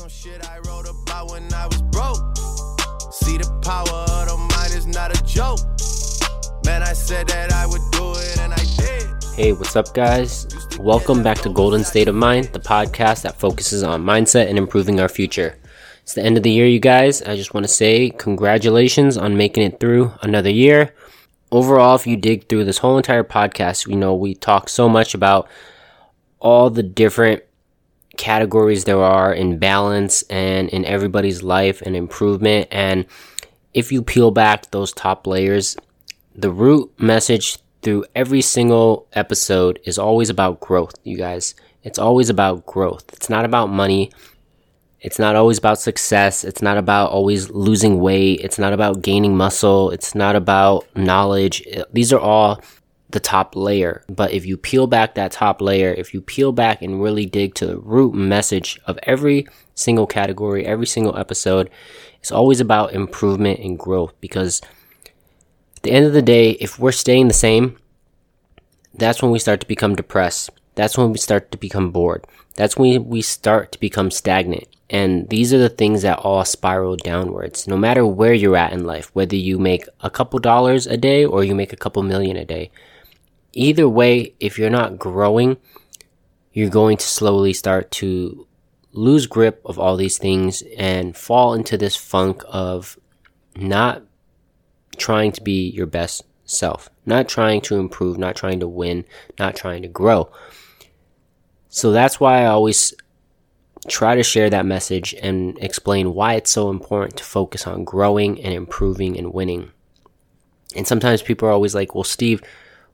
some shit I wrote about when I was broke. See the power of the mind is not a joke. Man, I said that I would do it and I did. Hey, what's up, guys? Welcome back to Golden State of Mind, the podcast that focuses on mindset and improving our future. It's the end of the year, you guys. I just want to say congratulations on making it through another year. Overall, if you dig through this whole entire podcast, you know, we talk so much about all the different categories there are in balance and in everybody's life and improvement. And if you peel back those top layers, the root message through every single episode is always about growth, you guys. It's always about growth. It's not about money. It's not always about success. It's not about always losing weight. It's not about gaining muscle. It's not about knowledge. These are all the top layer. But if you peel back that top layer, if you peel back and really dig to the root message of every single category, every single episode, it's always about improvement and growth because at the end of the day, if we're staying the same, that's when we start to become depressed. That's when we start to become bored. That's when we start to become stagnant. And these are the things that all spiral downwards. No matter where you're at in life, whether you make a couple dollars a day or you make a couple million a day, either way, if you're not growing, you're going to slowly start to lose grip of all these things and fall into this funk of not trying to be your best self, not trying to improve, not trying to win, not trying to grow. So that's why I always try to share that message and explain why it's so important to focus on growing and improving and winning. And sometimes people are always like, well, Steve,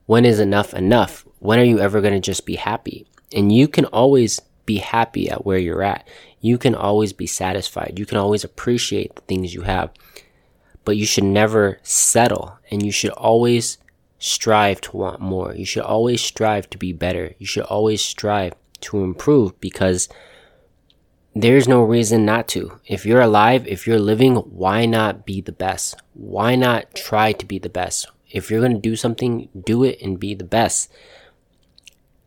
when is enough enough? When are you ever going to just be happy? And you can always be happy at where you're at. You can always be satisfied. You can always appreciate the things you have. But you should never settle and you should always strive to want more. You should always strive to be better. You should always strive to improve because there's no reason not to. If you're alive, if you're living, why not be the best? Why not try to be the best? If you're going to do something, do it and be the best.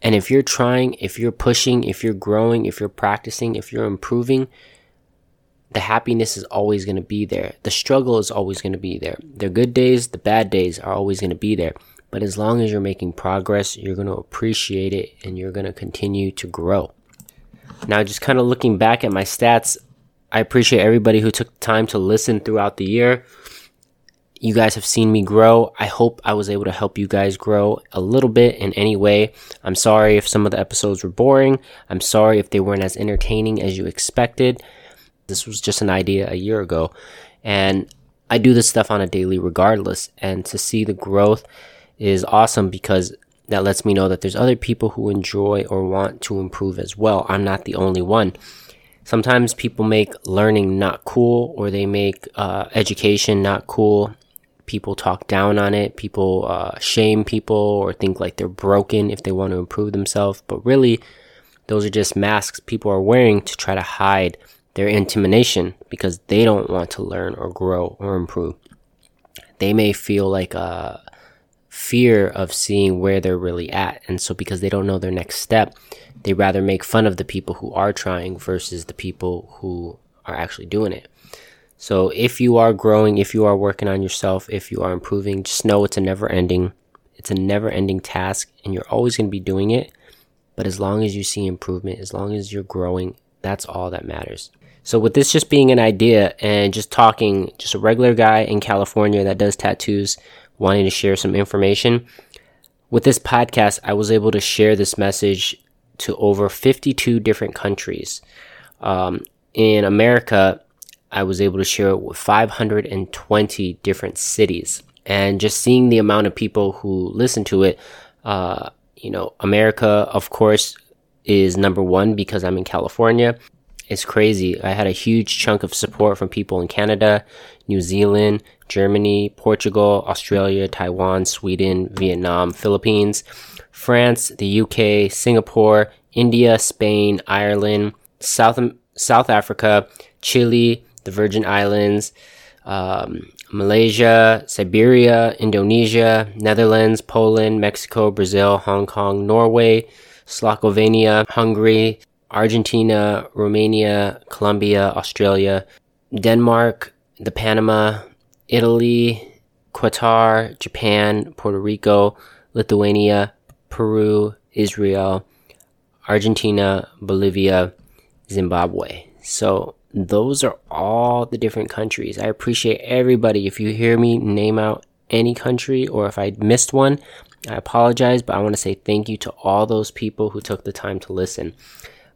And if you're trying, if you're pushing, if you're growing, if you're practicing, if you're improving, the happiness is always going to be there. The struggle is always going to be there. The good days, the bad days are always going to be there. But as long as you're making progress, you're going to appreciate it and you're going to continue to grow. Now, just kind of looking back at my stats, I appreciate everybody who took time to listen throughout the year. You guys have seen me grow. I hope I was able to help you guys grow a little bit in any way. I'm sorry if some of the episodes were boring. I'm sorry if they weren't as entertaining as you expected. This was just an idea a year ago. And I do this stuff on a daily regardless. And to see the growth is awesome because that lets me know that there's other people who enjoy or want to improve as well. I'm not the only one. Sometimes people make learning not cool or they make uh, education not cool people talk down on it, people uh, shame people or think like they're broken if they want to improve themselves. But really, those are just masks people are wearing to try to hide their intimidation because they don't want to learn or grow or improve. They may feel like a fear of seeing where they're really at. And so, because they don't know their next step, they rather make fun of the people who are trying versus the people who are actually doing it. So if you are growing, if you are working on yourself, if you are improving, just know it's a never ending, it's a never ending task and you're always going to be doing it. But as long as you see improvement, as long as you're growing, that's all that matters. So with this just being an idea and just talking, just a regular guy in California that does tattoos, wanting to share some information. With this podcast, I was able to share this message to over 52 different countries. Um, in America, I was able to share it with 520 different cities. And just seeing the amount of people who listen to it, uh, you know, America, of course, is number one because I'm in California. It's crazy. I had a huge chunk of support from people in Canada, New Zealand, Germany, Portugal, Australia, Taiwan, Sweden, Vietnam, Philippines, France, the UK, Singapore, India, Spain, Ireland, South, South Africa, Chile, the Virgin Islands, um, Malaysia, Siberia, Indonesia, Netherlands, Poland, Mexico, Brazil, Hong Kong, Norway, Slovenia, Hungary, Argentina, Romania, Colombia, Australia, Denmark, the Panama, Italy, Qatar, Japan, Puerto Rico, Lithuania, Peru, Israel, Argentina, Bolivia, Zimbabwe. So those are all the different countries. I appreciate everybody. If you hear me name out any country or if I missed one, I apologize, but I want to say thank you to all those people who took the time to listen.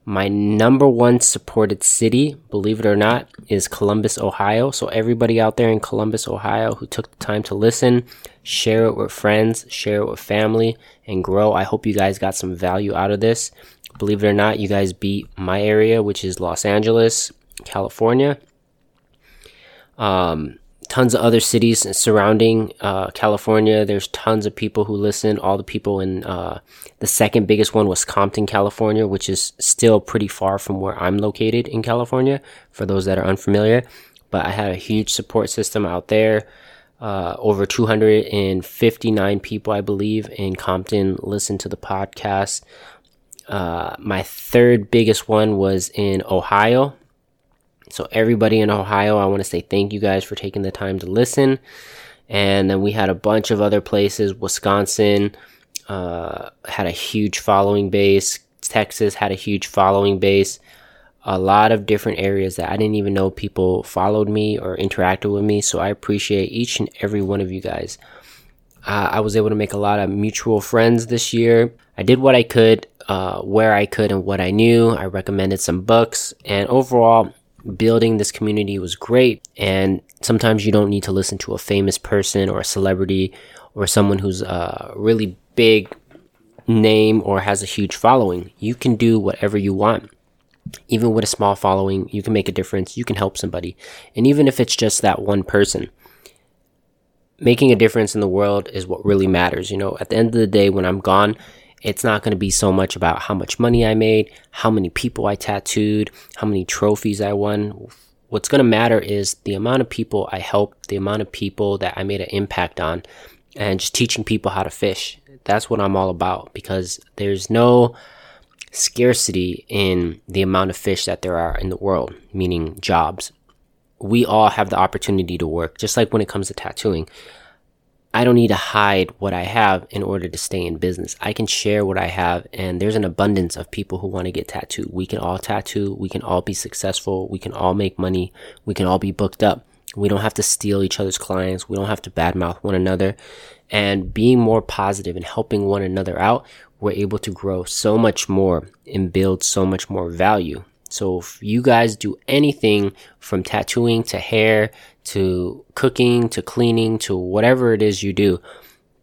My number one supported city, believe it or not, is Columbus, Ohio. So, everybody out there in Columbus, Ohio who took the time to listen, share it with friends, share it with family, and grow. I hope you guys got some value out of this. Believe it or not, you guys beat my area, which is Los Angeles, California. Um, tons of other cities surrounding uh, California. There's tons of people who listen. All the people in uh, the second biggest one was Compton, California, which is still pretty far from where I'm located in California. For those that are unfamiliar, but I had a huge support system out there. Uh, over 259 people, I believe, in Compton listened to the podcast. Uh, my third biggest one was in Ohio. So, everybody in Ohio, I want to say thank you guys for taking the time to listen. And then we had a bunch of other places. Wisconsin uh, had a huge following base. Texas had a huge following base. A lot of different areas that I didn't even know people followed me or interacted with me. So, I appreciate each and every one of you guys. Uh, I was able to make a lot of mutual friends this year. I did what I could, uh, where I could, and what I knew. I recommended some books, and overall, building this community was great. And sometimes you don't need to listen to a famous person or a celebrity or someone who's a really big name or has a huge following. You can do whatever you want. Even with a small following, you can make a difference. You can help somebody. And even if it's just that one person, making a difference in the world is what really matters. You know, at the end of the day, when I'm gone, it's not going to be so much about how much money I made, how many people I tattooed, how many trophies I won. What's going to matter is the amount of people I helped, the amount of people that I made an impact on, and just teaching people how to fish. That's what I'm all about because there's no scarcity in the amount of fish that there are in the world, meaning jobs. We all have the opportunity to work, just like when it comes to tattooing. I don't need to hide what I have in order to stay in business. I can share what I have, and there's an abundance of people who want to get tattooed. We can all tattoo, we can all be successful, we can all make money, we can all be booked up. We don't have to steal each other's clients, we don't have to badmouth one another. And being more positive and helping one another out, we're able to grow so much more and build so much more value. So if you guys do anything from tattooing to hair to cooking to cleaning to whatever it is you do,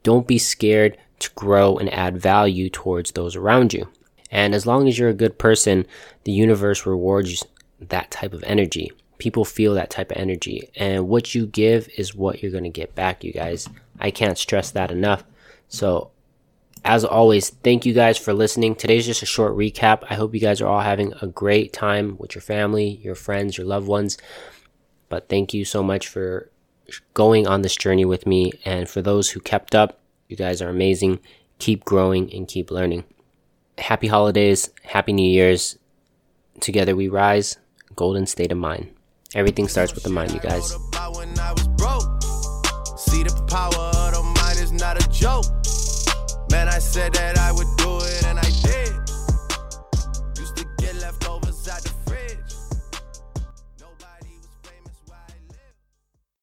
don't be scared to grow and add value towards those around you. And as long as you're a good person, the universe rewards that type of energy. People feel that type of energy. And what you give is what you're going to get back, you guys. I can't stress that enough. So, as always, thank you guys for listening. Today's just a short recap. I hope you guys are all having a great time with your family, your friends, your loved ones. But thank you so much for going on this journey with me. And for those who kept up, you guys are amazing. Keep growing and keep learning. Happy holidays. Happy New Year's. Together we rise. Golden state of mind. Everything starts with the mind, you guys. See the power of the mind is not a joke. Man, I said that I would do